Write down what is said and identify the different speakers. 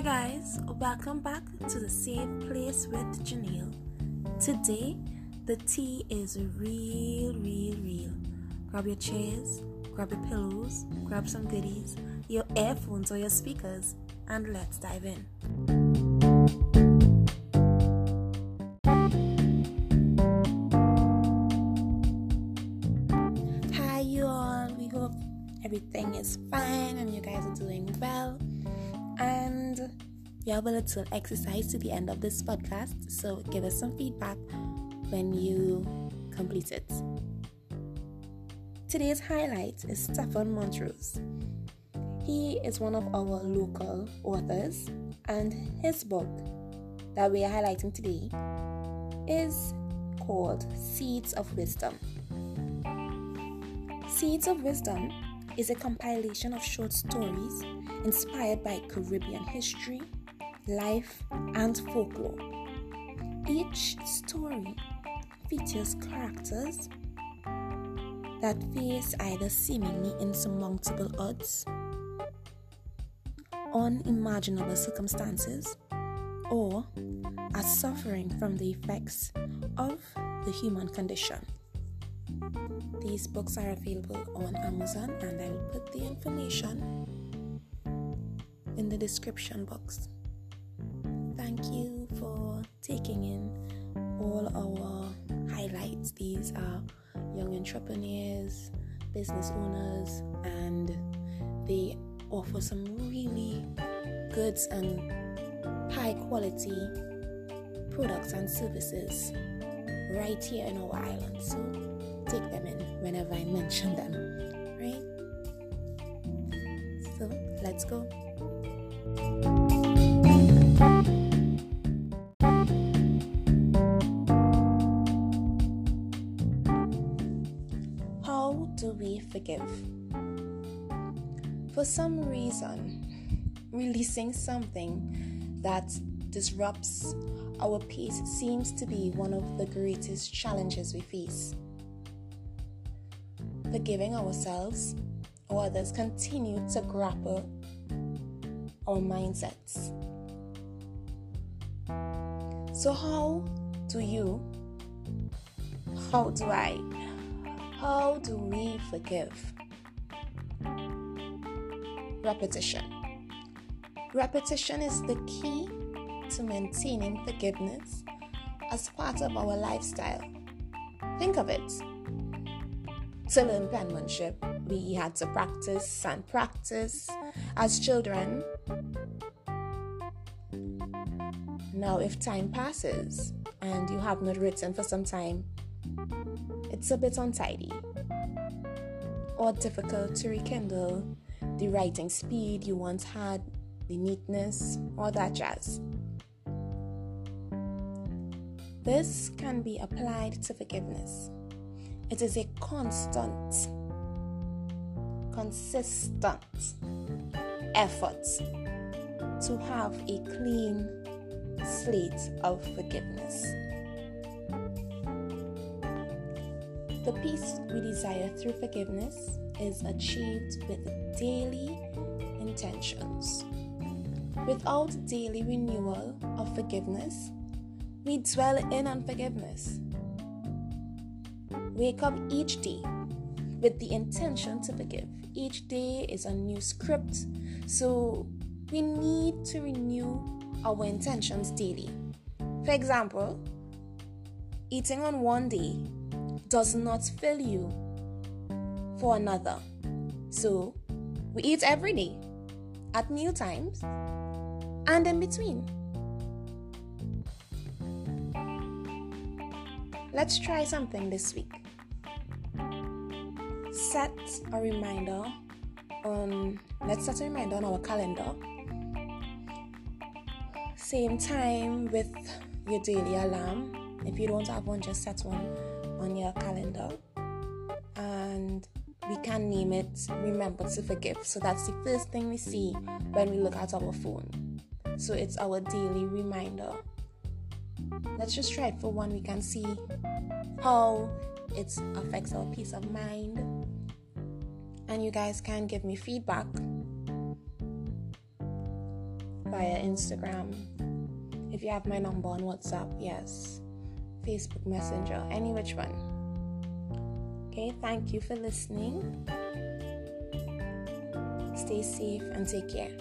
Speaker 1: Hi, guys, welcome back to the Safe Place with Janelle. Today, the tea is real, real, real. Grab your chairs, grab your pillows, grab some goodies, your earphones or your speakers, and let's dive in. Hi, you all. We hope everything is fine and you guys are doing well. And we have a little exercise to the end of this podcast, so give us some feedback when you complete it. Today's highlight is Stefan Montrose. He is one of our local authors, and his book that we are highlighting today is called Seeds of Wisdom. Seeds of Wisdom is a compilation of short stories inspired by Caribbean history, life, and folklore. Each story features characters that face either seemingly insurmountable odds, unimaginable circumstances, or are suffering from the effects of the human condition. These books are available on Amazon, and I will put the information in the description box. Thank you for taking in all our highlights. These are young entrepreneurs, business owners, and they offer some really good and high quality products and services right here in our island. So take them in whenever I mention them, right? So let's go. How do we forgive? For some reason, releasing something that disrupts our peace seems to be one of the greatest challenges we face. Forgiving ourselves or others continue to grapple our mindsets. So, how do you, how do I, how do we forgive? Repetition. Repetition is the key to maintaining forgiveness as part of our lifestyle. Think of it. To learn penmanship, we had to practice and practice as children. Now, if time passes and you have not written for some time, it's a bit untidy or difficult to rekindle the writing speed you once had, the neatness, all that jazz. This can be applied to forgiveness. It is a constant, consistent effort to have a clean slate of forgiveness. The peace we desire through forgiveness is achieved with daily intentions. Without daily renewal of forgiveness, we dwell in unforgiveness. Wake up each day with the intention to forgive. Each day is a new script, so we need to renew our intentions daily. For example, eating on one day does not fill you for another. So we eat every day at meal times and in between. Let's try something this week. Set a reminder on let's set a reminder on our calendar. Same time with your daily alarm. If you don't have one, just set one on your calendar. And we can name it Remember to Forgive. So that's the first thing we see when we look at our phone. So it's our daily reminder. Let's just try it for one. We can see how it affects our peace of mind. And you guys can give me feedback. via Instagram. If you have my number on WhatsApp, yes. Facebook Messenger, any which one. Okay, thank you for listening. Stay safe and take care.